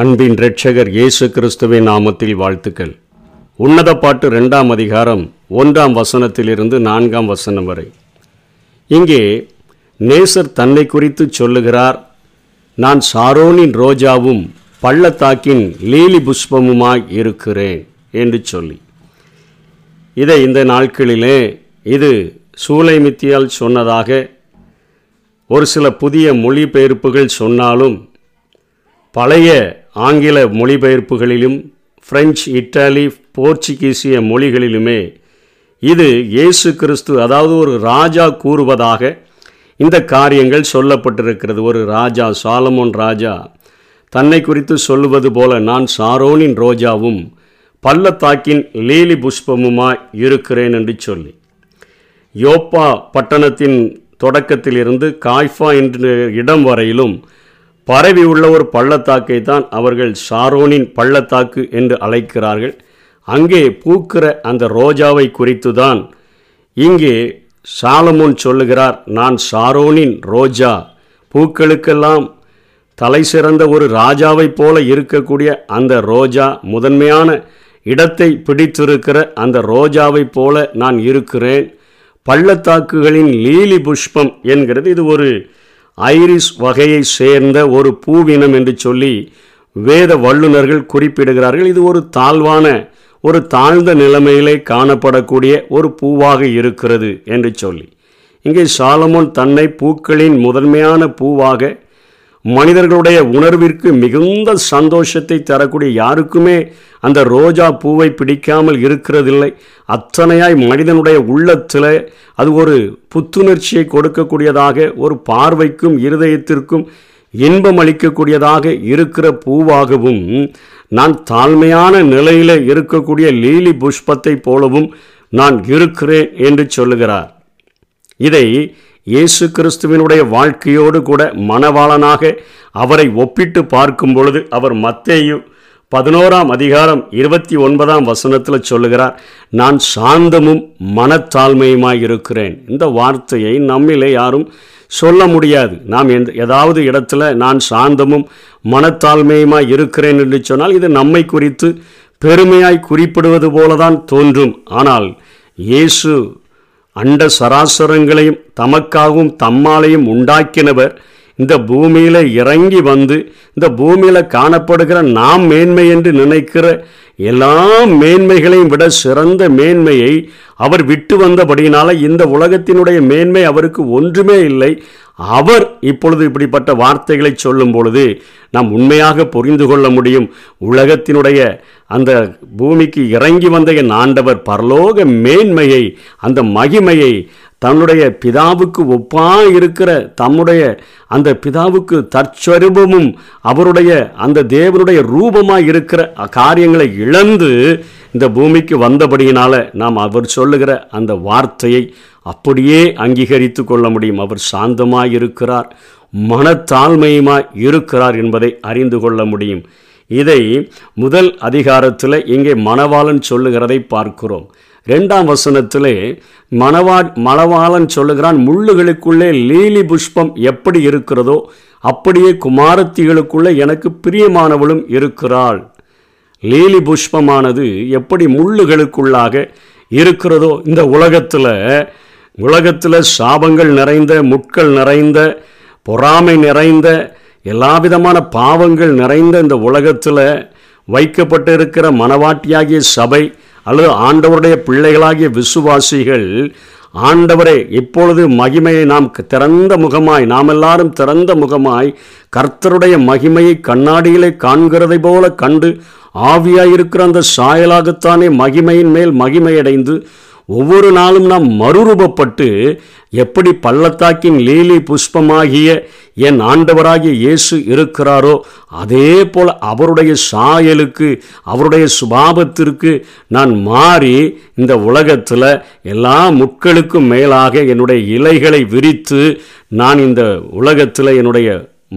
அன்பின் இரட்சகர் இயேசு கிறிஸ்துவின் நாமத்தில் வாழ்த்துக்கள். உன்னத பாட்டு ரெண்டாம் அதிகாரம் ஒன்றாம் வசனத்திலிருந்து நான்காம் வசனம் வரை. இங்கே நேசர் தன்னை குறித்து சொல்லுகிறார். நான் சாரோனின் ரோஜாவும் பள்ளத்தாக்கின் லீலி புஷ்பமுமாய் இருக்கிறேன் என்று சொல்லி. இதை இந்த நாட்களிலே இது சூலைமித்தியால் சொன்னதாக ஒரு சில புதிய மொழிபெயர்ப்புகள் சொன்னாலும் பழைய ஆங்கில மொழிபெயர்ப்புகளிலும் பிரெஞ்சு இத்தாலி போர்ச்சுகீசிய மொழிகளிலுமே இது இயேசு கிறிஸ்து அதாவது ஒரு ராஜா கூறுவதாக இந்த காரியங்கள் சொல்லப்பட்டிருக்கிறது. ஒரு ராஜா சாலமோன் ராஜா தன்னை குறித்து சொல்லுவது போல நான் சாரோனின் ரோஜாவும் பள்ளத்தாக்கின் லீலி புஷ்பமுமாய் இருக்கிறேன் என்று சொல்லி. யோப்பா பட்டணத்தின் தொடக்கத்திலிருந்து காய்ஃபா என்ற இடம் வரையிலும் பரவி உள்ள ஒரு பள்ளத்தாக்கை தான் அவர்கள் ஷாரோனின் பள்ளத்தாக்கு என்று அழைக்கிறார்கள். அங்கே பூக்கிற அந்த ரோஜாவை குறித்து தான் இங்கே சாலமோன் சொல்லுகிறார். நான் ஷாரோனின் ரோஜா. பூக்களுக்கெல்லாம் தலை சிறந்த ஒரு ராஜாவைப் போல இருக்கக்கூடிய அந்த ரோஜா முதன்மையான இடத்தை பிடித்திருக்கிற அந்த ரோஜாவைப் போல நான் இருக்கிறேன். பள்ளத்தாக்குகளின் லீலி புஷ்பம் என்கிறது. இது ஒரு ஐரிஸ் வகையை சேர்ந்த ஒரு பூவினம் என்று சொல்லி வேத வல்லுநர்கள் குறிப்பிடுகிறார்கள். இது ஒரு தாழ்வான ஒரு தாழ்ந்த நிலைமையிலே காணப்படக்கூடிய ஒரு பூவாக இருக்கிறது என்று சொல்லி. இங்கே சாலமோன் தன்னை பூக்களின் முதன்மையான பூவாக மனிதர்களுடைய உணர்விற்கு மிகுந்த சந்தோஷத்தை தரக்கூடிய யாருக்குமே அந்த ரோஜா பூவை பிடிக்காமல் இருக்கிறதில்லை. அத்தனையாய் மனிதனுடைய உள்ளத்தில் அது ஒரு புத்துணர்ச்சியை கொடுக்கக்கூடியதாக ஒரு பார்வைக்கும் இருதயத்திற்கும் இன்பம் அளிக்கக்கூடியதாக இருக்கிற பூவாகவும் நான் தாழ்மையான நிலையில் இருக்கக்கூடிய லீலி புஷ்பத்தை போலவும் நான் இருக்கிறேன் என்று சொல்லுகிறார். இதை இயேசு கிறிஸ்துவினுடைய வாழ்க்கையோடு கூட மணவாளனாக அவரை ஒப்பிட்டு பார்க்கும் பொழுது அவர் மத்தேயு பதினோராம் அதிகாரம் இருபத்தி ஒன்பதாம் வசனத்தில் சொல்லுகிறார் நான் சாந்தமும் மனத்தாழ்மையுமாய் இருக்கிறேன். இந்த வார்த்தையை நம்மிலே யாரும் சொல்ல முடியாது. நாம் எந்த ஏதாவது இடத்துல நான் சாந்தமும் மனத்தாழ்மையுமாய் இருக்கிறேன் என்று சொன்னால் இது நம்மை குறித்து பெருமையாய் குறிப்பிடுவது போலதான் தோன்றும். ஆனால் இயேசு அண்ட சராசரங்களையும் தமக்காகவும் தம்மாலையும் உண்டாக்கினவர் இந்த பூமியில் இறங்கி வந்து இந்த பூமியில் காணப்படுகிற நாம் மேன்மை என்று நினைக்கிற எல்லா மேன்மைகளையும் விட சிறந்த மேன்மையை அவர் விட்டு வந்தபடியினால இந்த உலகத்தினுடைய மேன்மை அவருக்கு ஒன்றுமே இல்லை. அவர் இப்பொழுது இப்படிப்பட்ட வார்த்தைகளை சொல்லும் பொழுது நாம் உண்மையாக புரிந்து கொள்ள முடியும். உலகத்தினுடைய அந்த பூமிக்கு இறங்கி வந்த என் ஆண்டவர் பரலோக மேன்மையை அந்த மகிமையை தன்னுடைய பிதாவுக்கு ஒப்பா இருக்கிற தம்முடைய அந்த பிதாவுக்கு தற்சரூபமும் அவருடைய அந்த தேவனுடைய ரூபமாக இருக்கிற காரியங்களை இழந்து இந்த பூமிக்கு வந்தபடியினால நாம் அவர் சொல்லுகிற அந்த வார்த்தையை அப்படியே அங்கீகரித்து கொள்ள முடியும். அவர் சாந்தமாக இருக்கிறார் மனத்தாழ்மையுமாய் இருக்கிறார் என்பதை அறிந்து கொள்ள முடியும். இதை முதல் அதிகாரத்தில் இங்கே மணவாளன் சொல்லுகிறதை பார்க்கிறோம். ரெண்டாம் வசனத்திலே மணவா மணவாளன் சொல்லுகிறான் முள்ளுகளுக்குள்ளே லீலி புஷ்பம் எப்படி இருக்கிறதோ அப்படியே குமாரத்திகளுக்குள்ளே எனக்கு பிரியமானவளும் இருக்கிறாள். லீலி புஷ்பமானது எப்படி முள்ளுகளுக்குள்ளாக இருக்கிறதோ இந்த உலகத்தில் உலகத்தில் சாபங்கள் நிறைந்த முட்கள் நிறைந்த பொறாமை நிறைந்த எல்லா விதமான பாவங்கள் நிறைந்த இந்த உலகத்தில் வைக்கப்பட்டு இருக்கிற மனவாட்டியாகிய சபை அல்லது ஆண்டவருடைய பிள்ளைகளாகிய விசுவாசிகள் ஆண்டவரே இப்பொழுது மகிமையை நாம் திறந்த முகமாய் நாம் எல்லாரும் திறந்த முகமாய் கர்த்தருடைய மகிமையை கண்ணாடியிலே காண்கிறதை போல கண்டு ஆவியாயிருக்கிற அந்த சாயலாகத்தானே மகிமையின் மேல் மகிமையடைந்து ஒவ்வொரு நாளும் நாம் மறுரூபப்பட்டு எப்படி பள்ளத்தாக்கின் லீலி புஷ்பமாகிய என் ஆண்டவராகிய இயேசு இருக்கிறாரோ அதே போல் அவருடைய சாயலுக்கு அவருடைய சுபாவத்திற்கு நான் மாறி இந்த உலகத்தில் எல்லா முட்களுக்கும் மேலாக என்னுடைய இலைகளை விரித்து நான் இந்த உலகத்தில் என்னுடைய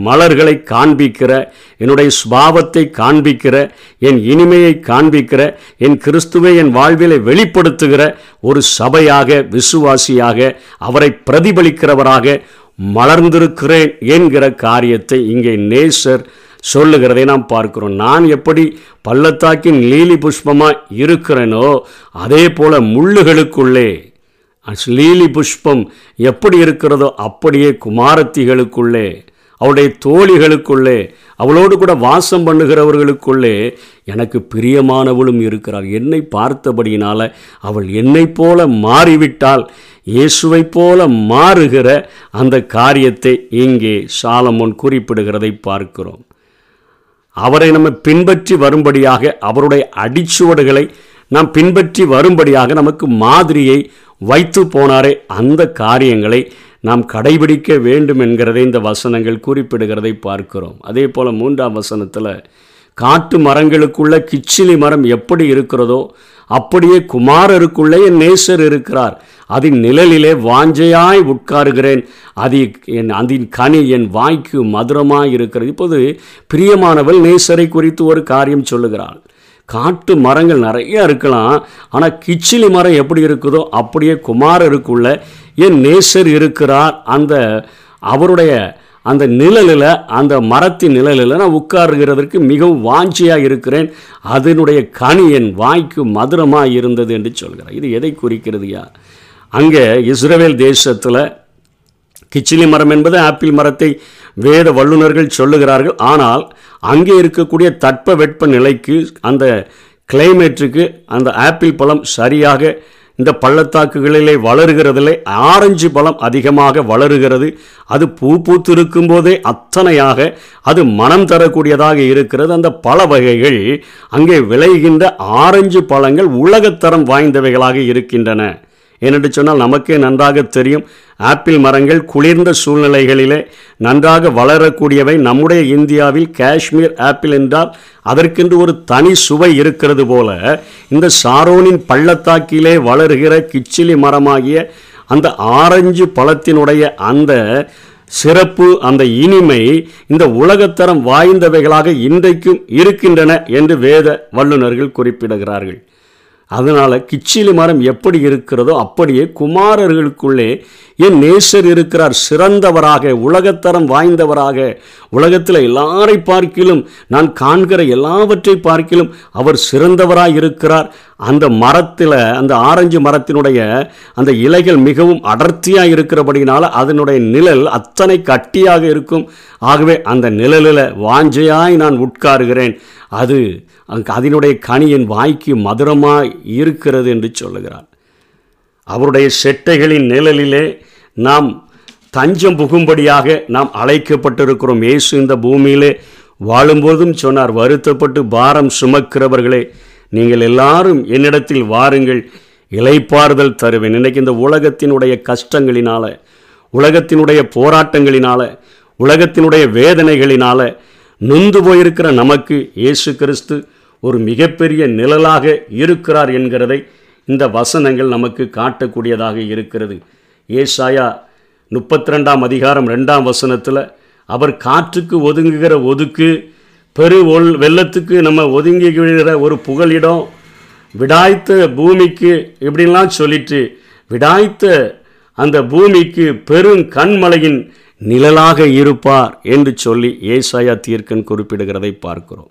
மலர்களை காண்பிக்கிற என்னுடைய சுபாவத்தை காண்பிக்கிற என் இனிமையை காண்பிக்கிற என் கிறிஸ்துவை என் வாழ்விலை வெளிப்படுத்துகிற ஒரு சபையாக விசுவாசியாக அவரை பிரதிபலிக்கிறவராக மலர்ந்திருக்கிறேன் என்கிற காரியத்தை இங்கே நேசர் சொல்லுகிறதை நாம் பார்க்கிறோம். நான் எப்படி பள்ளத்தாக்கின் லீலி புஷ்பமாக இருக்கிறேனோ அதே போல முள்ளுகளுக்குள்ளே லீலி புஷ்பம் எப்படி இருக்கிறதோ அப்படியே குமாரத்திகளுக்குள்ளே அவளுடைய தோழிகளுக்குள்ளே அவளோடு கூட வாசம் பண்ணுகிறவர்களுக்குள்ளே எனக்கு பிரியமானவளும் இருக்கிறாள். என்னை பார்த்தபடியினால் அவள் என்னை போல மாறிவிட்டால் இயேசுவைப் போல மாறுகிற அந்த காரியத்தை இங்கே சாலமோன் குறிப்பிடுகிறதை பார்க்கிறோம். அவரை நம்ம பின்பற்றி வரும்படியாக அவருடைய அடிச்சுவடுகளை நாம் பின்பற்றி வரும்படியாக நமக்கு மாதிரியை வைத்து போனாரே அந்த காரியங்களை நாம் கடைபிடிக்க வேண்டும் என்கிறதை இந்த வசனங்கள் குறிப்பிடுகிறதை பார்க்கிறோம். அதே போல் மூன்றாம் வசனத்தில் காட்டு மரங்களுக்குள்ள கிச்சிலி மரம் எப்படி இருக்கிறதோ அப்படியே குமாரருக்குள்ளே என் நேசர் இருக்கிறார். அதன் நிழலிலே வாஞ்சையாய் உட்காருகிறேன். அது என் அதன் கனி என் வாய்க்கு மதுரமாய் இருக்கிறது. இப்போது பிரியமானவள் நேசரை குறித்து ஒரு காரியம் சொல்லுகிறாள். காட்டு மரங்கள் நிறைய இருக்கலாம் ஆனால் கிச்சிலி மரம் எப்படி இருக்குதோ அப்படியே குமாரருக்குள்ள என் நேசர் இருக்கிறார். அந்த அவருடைய அந்த நிழலில் அந்த மரத்தின் நிழலில் நான் உட்காருகிறதற்கு மிகவும் வாஞ்சியாக இருக்கிறேன். அதனுடைய கனி என் வாய்க்கு மதுரமாக இருந்தது என்று சொல்கிறார். இது எதை குறிக்கிறது யார் அங்கே இஸ்ரேல் தேசத்தில் கிச்சிலி மரம் என்பது ஆப்பிள் மரத்தை வேத வல்லுநர்கள் சொல்லுகிறார்கள். ஆனால் அங்கே இருக்கக்கூடிய தட்ப வெட்ப நிலைக்கு அந்த கிளைமேட்டுக்கு அந்த ஆப்பிள் பழம் சரியாக இந்த பள்ளத்தாக்குகளிலே வளருகிறதில்லை ஆரஞ்சு பழம் அதிகமாக வளருகிறது. அது பூ பூத்திருக்கும் போதே அத்தனையாக அது மனம் தரக்கூடியதாக இருக்கிறது. அந்த பல வகைகள் அங்கே விளைகின்ற ஆரஞ்சு பழங்கள் உலகத்தரம் வாய்ந்தவைகளாக இருக்கின்றன. ஏனென்று சொன்னால் நமக்கே நன்றாக தெரியும். ஆப்பிள் மரங்கள் குளிர்ந்த சூழ்நிலைகளிலே நன்றாக வளரக்கூடியவை. நம்முடைய இந்தியாவில் காஷ்மீர் ஆப்பிள் என்றால் அதற்கென்று ஒரு தனி சுவை இருக்கிறது போல. இந்த சாரோனின் பள்ளத்தாக்கிலே வளருகிற கிச்சிலி மரமாகிய அந்த ஆரஞ்சு பழத்தினுடைய அந்த சிறப்பு அந்த இனிமை இந்த உலகத்தரம் வாய்ந்தவைகளாக இன்றைக்கும் இருக்கின்றன என்று வேத வல்லுநர்கள் குறிப்பிடுகிறார்கள். அதனால் கிச்சிலி மரம் எப்படி இருக்கிறதோ அப்படியே குமாரர்களுக்குள்ளே என் நேசர் இருக்கிறார் சிறந்தவராக உலகத்தரம் வாய்ந்தவராக உலகத்தில் எல்லாரை பார்க்கிலும் நான் காண்கிற எல்லாவற்றை பார்க்கிலும் அவர் சிறந்தவராக இருக்கிறார். அந்த மரத்தில் அந்த ஆரஞ்சு மரத்தினுடைய அந்த இலைகள் மிகவும் அடர்த்தியாக இருக்கிறபடினால அதனுடைய நிழல் அத்தனை கட்டியாக இருக்கும். ஆகவே அந்த நிழலில் வாஞ்சையாய் நான் உட்காருகிறேன். அது அதனுடைய கனியின் வாய்க்கு மதுரமாக இருக்கிறது என்று சொல்லுகிறார். அவருடைய செட்டைகளின் நிழலிலே நாம் தஞ்சம் புகும்படியாக நாம் அழைக்கப்பட்டிருக்கிறோம். இயேசு இந்த பூமியிலே வாழும்போதும் சொன்னார் வருத்தப்பட்டு பாரம் சுமக்கிறவர்களே நீங்கள் எல்லாரும் என்னிடத்தில் வாருங்கள் இலைப்பாறுதல் தருவேன். இன்றைக்கு இந்த உலகத்தினுடைய கஷ்டங்களினால உலகத்தினுடைய போராட்டங்களினால உலகத்தினுடைய வேதனைகளினால நொந்து போயிருக்கிற நமக்கு இயேசு கிறிஸ்து ஒரு மிகப்பெரிய நிழலாக இருக்கிறார் என்கிறதை இந்த வசனங்கள் நமக்கு காட்டக்கூடியதாக இருக்கிறது. ஏசாயா முப்பத்தி ரெண்டாம் அதிகாரம் ரெண்டாம் வசனத்தில் அவர் காற்றுக்கு ஒதுங்குகிற ஒதுக்கு பெரு ஒல் வெள்ளத்துக்கு நம்ம ஒதுங்கி விழுகிற ஒரு புகலிடம் விடாய்த்த பூமிக்கு இப்படின்லாம் சொல்லிட்டு விடாய்த்த அந்த பூமிக்கு பெரும் கண்மலையின் நிழலாக இருப்பார் என்று சொல்லி ஏசாயா தீர்க்கன் குறிப்பிடுகிறதை பார்க்கிறோம்.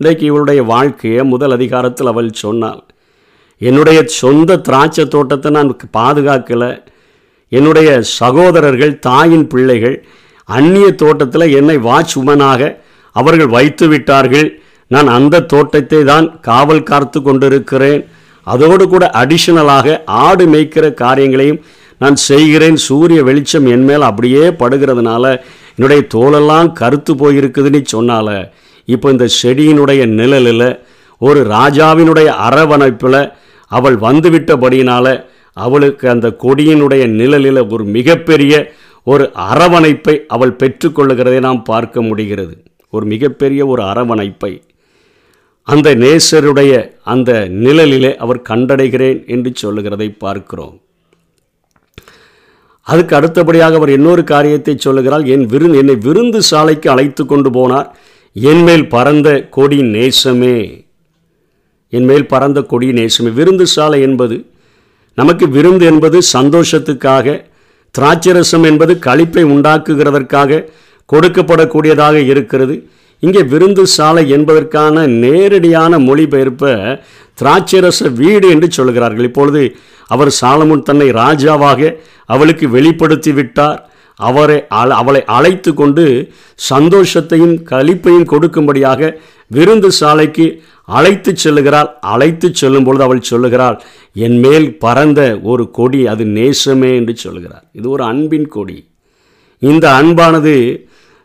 இன்றைக்கு இவளுடைய வாழ்க்கையை முதல் அதிகாரத்தில் அவள் சொன்னாள். என்னுடைய சொந்த திராட்சை தோட்டத்தை நான் பாதுகாக்கலை. என்னுடைய சகோதரர்கள் தாயின் பிள்ளைகள் அந்நிய தோட்டத்தில் என்னை வாட்ச் உமனாக அவர்கள் வைத்து விட்டார்கள். நான் அந்த தோட்டத்தை தான் காவல் காத்து கொண்டிருக்கிறேன். அதோடு கூட அடிஷனலாக ஆடு மேய்க்கிற காரியங்களையும் நான் செய்கிறேன் சூரிய வெளிச்சம் என் மேல் அப்படியே படுகிறதுனால என்னுடைய தோலெல்லாம் கருத்து போயிருக்குதுன்னு சொன்னால இப்போ இந்த செடியினுடைய நிழலில் ஒரு ராஜாவினுடைய அரவணைப்பில் அவள் வந்துவிட்டபடியினால அவளுக்கு அந்த கொடியினுடைய நிழலில் ஒரு மிகப்பெரிய ஒரு அரவணைப்பை அவள் பெற்றுக்கொள்ளுகிறதை நாம் பார்க்க முடிகிறது. ஒரு மிகப்பெரிய ஒரு அரவணைப்பை. அந்த நேசருடைய அந்த நிழலிலே அவர் கண்டடைகிறேன் என்று சொல்லுகிறதை பார்க்கிறோம். அதுக்கு அடுத்தபடியாக அவர் இன்னொரு காரியத்தை சொல்லுகிறார். என் விரு என்னை விருந்து சாலைக்கு அழைத்து கொண்டு போனார். என்மேல் பறந்த கொடி நேசமே. என்மேல் பறந்த கொடி நேசமே. விருந்து சாலை என்பது நமக்கு விருந்து என்பது சந்தோஷத்துக்காக திராட்சரசம் என்பது கழிப்பை உண்டாக்குகிறதற்காக கொடுக்கப்படக்கூடியதாக இருக்கிறது. இங்கே விருந்து சாலை என்பதற்கான நேரடியான மொழிபெயர்ப்பை திராட்சரச வீடு என்று சொல்கிறார்கள். இப்பொழுது அவர் சாலமுன் தன்னை ராஜாவாக அவளுக்கு வெளிப்படுத்தி விட்டார். அவரை அவளை அழைத்து கொண்டு சந்தோஷத்தையும் களிப்பையும் கொடுக்கும்படியாக விருந்து சாலைக்கு அழைத்து செல்லுகிறாள். அழைத்து செல்லும் பொழுது அவள் சொல்லுகிறாள் என் மேல் பறந்த ஒரு கொடி அது நேசமே என்று சொல்லுகிறார். இது ஒரு அன்பின் கொடி. இந்த அன்பானது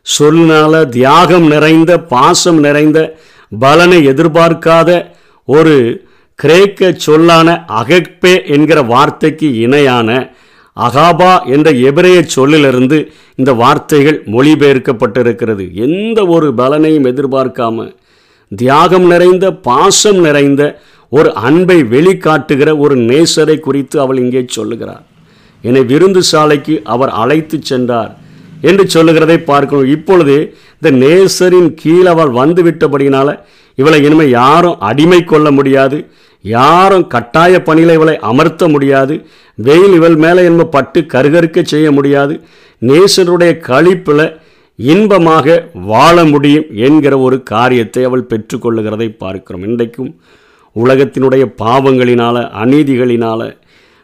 சொல்லினால தியாகம் நிறைந்த பாசம் நிறைந்த பலனை எதிர்பார்க்காத ஒரு கிரேக்க சொல்லான அகப்பே என்கிற வார்த்தைக்கு இணையான அகாபா என்ற எபிரேய சொல்லிலிருந்து இந்த வார்த்தைகள் மொழிபெயர்க்கப்பட்டிருக்கிறது. எந்த ஒரு பலனையும் எதிர்பார்க்காம தியாகம் நிறைந்த பாசம் நிறைந்த ஒரு அன்பை வெளிக்காட்டுகிற ஒரு நேசரை குறித்து அவள் இங்கே சொல்லுகிறார். என்னை விருந்து சாலைக்கு அவர் அழைத்து சென்றார். என்று சொல்லுகிறதை பார்க்கணும் இப்பொழுது இந்த நேசரின் கீழ் அவள் வந்து விட்டபடினால இவளை இனிமேல் யாரும் அடிமை கொள்ள முடியாது யாரும் கட்டாய பணியில் இவளை அமர்த்த முடியாது வெயில் இவள் மேலே என்ப பட்டு கருகருக்க செய்ய முடியாது நேசருடைய கழிப்பில் இன்பமாக வாழ முடியும் என்கிற ஒரு காரியத்தை அவள் பெற்றுக்கொள்ளுகிறதை பார்க்கிறோம். இன்றைக்கும் உலகத்தினுடைய பாவங்களினால அநீதிகளினால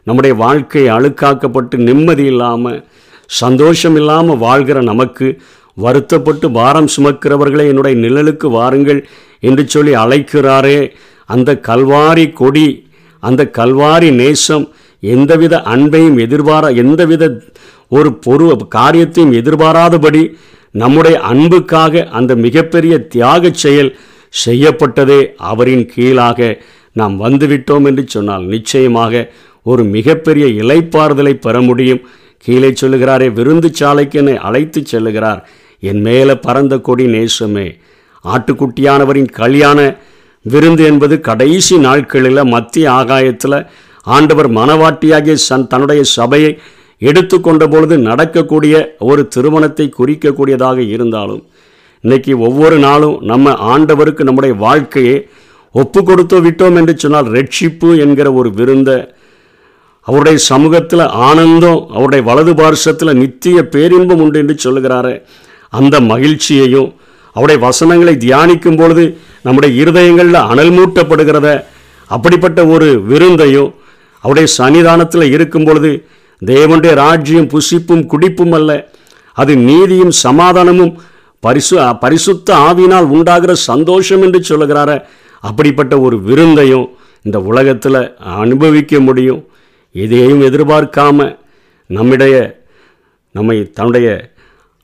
நம்முடைய வாழ்க்கை அழுக்காக்கப்பட்டு நிம்மதி இல்லாமல் சந்தோஷம் இல்லாமல் வாழ்கிற நமக்கு வருத்தப்பட்டு பாரம் சுமக்கிறவர்களை என்னுடைய நிழலுக்கு வாருங்கள் என்று சொல்லி அழைக்கிறாரே. அந்த கல்வாரி கொடி அந்த கல்வாரி நேசம் எந்தவித அன்பையும் எதிர்பாரா எந்தவித ஒரு பொரு காரியத்தையும் எதிர்பாராதபடி நம்முடைய அன்புக்காக அந்த மிகப்பெரிய தியாகச் செயல் செய்யப்பட்டதே. அவரின் கீழாக நாம் வந்துவிட்டோம் என்று சொன்னால் நிச்சயமாக ஒரு மிகப்பெரிய இலைப்பாறுதலை பெற முடியும். கீழே சொல்லுகிறாரே விருந்து சாலைக்கு என்னை அழைத்து செல்லுகிறார். என் மேலே பறந்த கொடி நேசமே. ஆட்டுக்குட்டியானவரின் கல்யாண விருந்து என்பது கடைசி நாட்களில் மத்திய ஆகாயத்தில் ஆண்டவர் மனவாட்டியாகிய சன் தன்னுடைய சபையை எடுத்துக்கொண்ட பொழுது நடக்கக்கூடிய ஒரு திருமணத்தை குறிக்கக்கூடியதாக இருந்தாலும் இன்னைக்கு ஒவ்வொரு நாளும் நம்ம ஆண்டவருக்கு நம்முடைய வாழ்க்கையை ஒப்பு கொடுத்து விட்டோம் என்று சொன்னால் ரட்சிப்பு என்கிற ஒரு விருந்தை அவருடைய சமூகத்தில் ஆனந்தம் அவருடைய வலது பார்சத்தில் நித்திய பேரின்பம் உண்டு என்று சொல்லுகிறாரு. அந்த மகிழ்ச்சியையும் அவருடைய வசனங்களை தியானிக்கும் பொழுது நம்முடைய இருதயங்களில் அனல் மூட்டப்படுகிறத அப்படிப்பட்ட ஒரு விருந்தையும் அவருடைய சன்னிதானத்தில் இருக்கும் பொழுது தேவனுடைய ராஜ்யம் புசிப்பும் குடிப்பும் அல்ல அது நீதியும் சமாதானமும் பரிசு பரிசுத்த ஆவினால் உண்டாகிற சந்தோஷம் என்று சொல்லுகிறார. அப்படிப்பட்ட ஒரு விருந்தையும் இந்த உலகத்தில் அனுபவிக்க முடியும். எதையும் எதிர்பார்க்காம நம்மிடைய நம்மை தன்னுடைய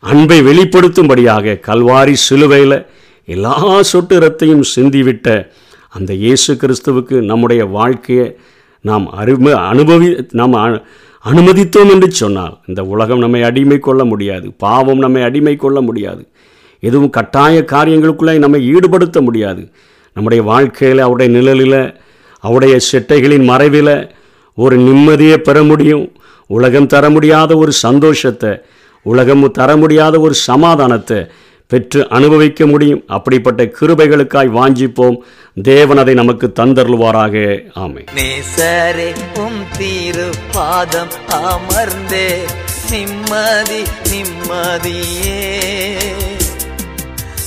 அன்பை வெளிப்படுத்தும்படியாக கல்வாரி சிலுவையில் எல்லா சொட்டு ரத்தையும் சிந்திவிட்ட அந்த இயேசு கிறிஸ்துவுக்கு நம்முடைய வாழ்க்கையை நாம் அரும அனுபவி நாம் அ- அனுமதித்தோம் என்று சொன்னால் இந்த உலகம் நம்மை அடிமை கொள்ள முடியாது பாவம் நம்மை அடிமை கொள்ள முடியாது எதுவும் கட்டாய காரியங்களுக்குள்ளே நம்மை ஈடுபடுத்த முடியாது. நம்முடைய வாழ்க்கையில் அவருடைய நிழலில் அவருடைய செட்டைகளின் மறைவில் ஒரு நிம்மதியை பெற முடியும். உலகம் தர முடியாத ஒரு சந்தோஷத்தை உலகம் தர முடியாத ஒரு சமாதானத்தை பெற்று அனுபவிக்க முடியும். அப்படிப்பட்ட கிருபைகளுக்காய் வாஞ்சிப்போம். தேவன் அதை நமக்கு தந்தருள்வாராக. ஆமை நேசரே உம் தீரு பாதம் அமர்ந்தே நிம்மதி நிம்மதியே.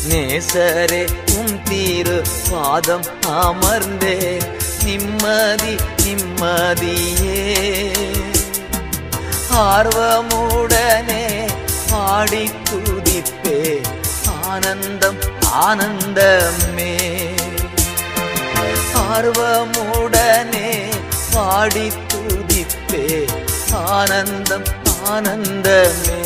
நேசரே உம் தீரு பாதம் அமர்ந்தே நிம்மதி நிம்மதியே. ஆர்வமுடனே பாடி துதிப்பே ஆனந்தம் ஆனந்தமே. ஆர்வமுடனே பாடி துதிப்பே ஆனந்தம் ஆனந்தமே.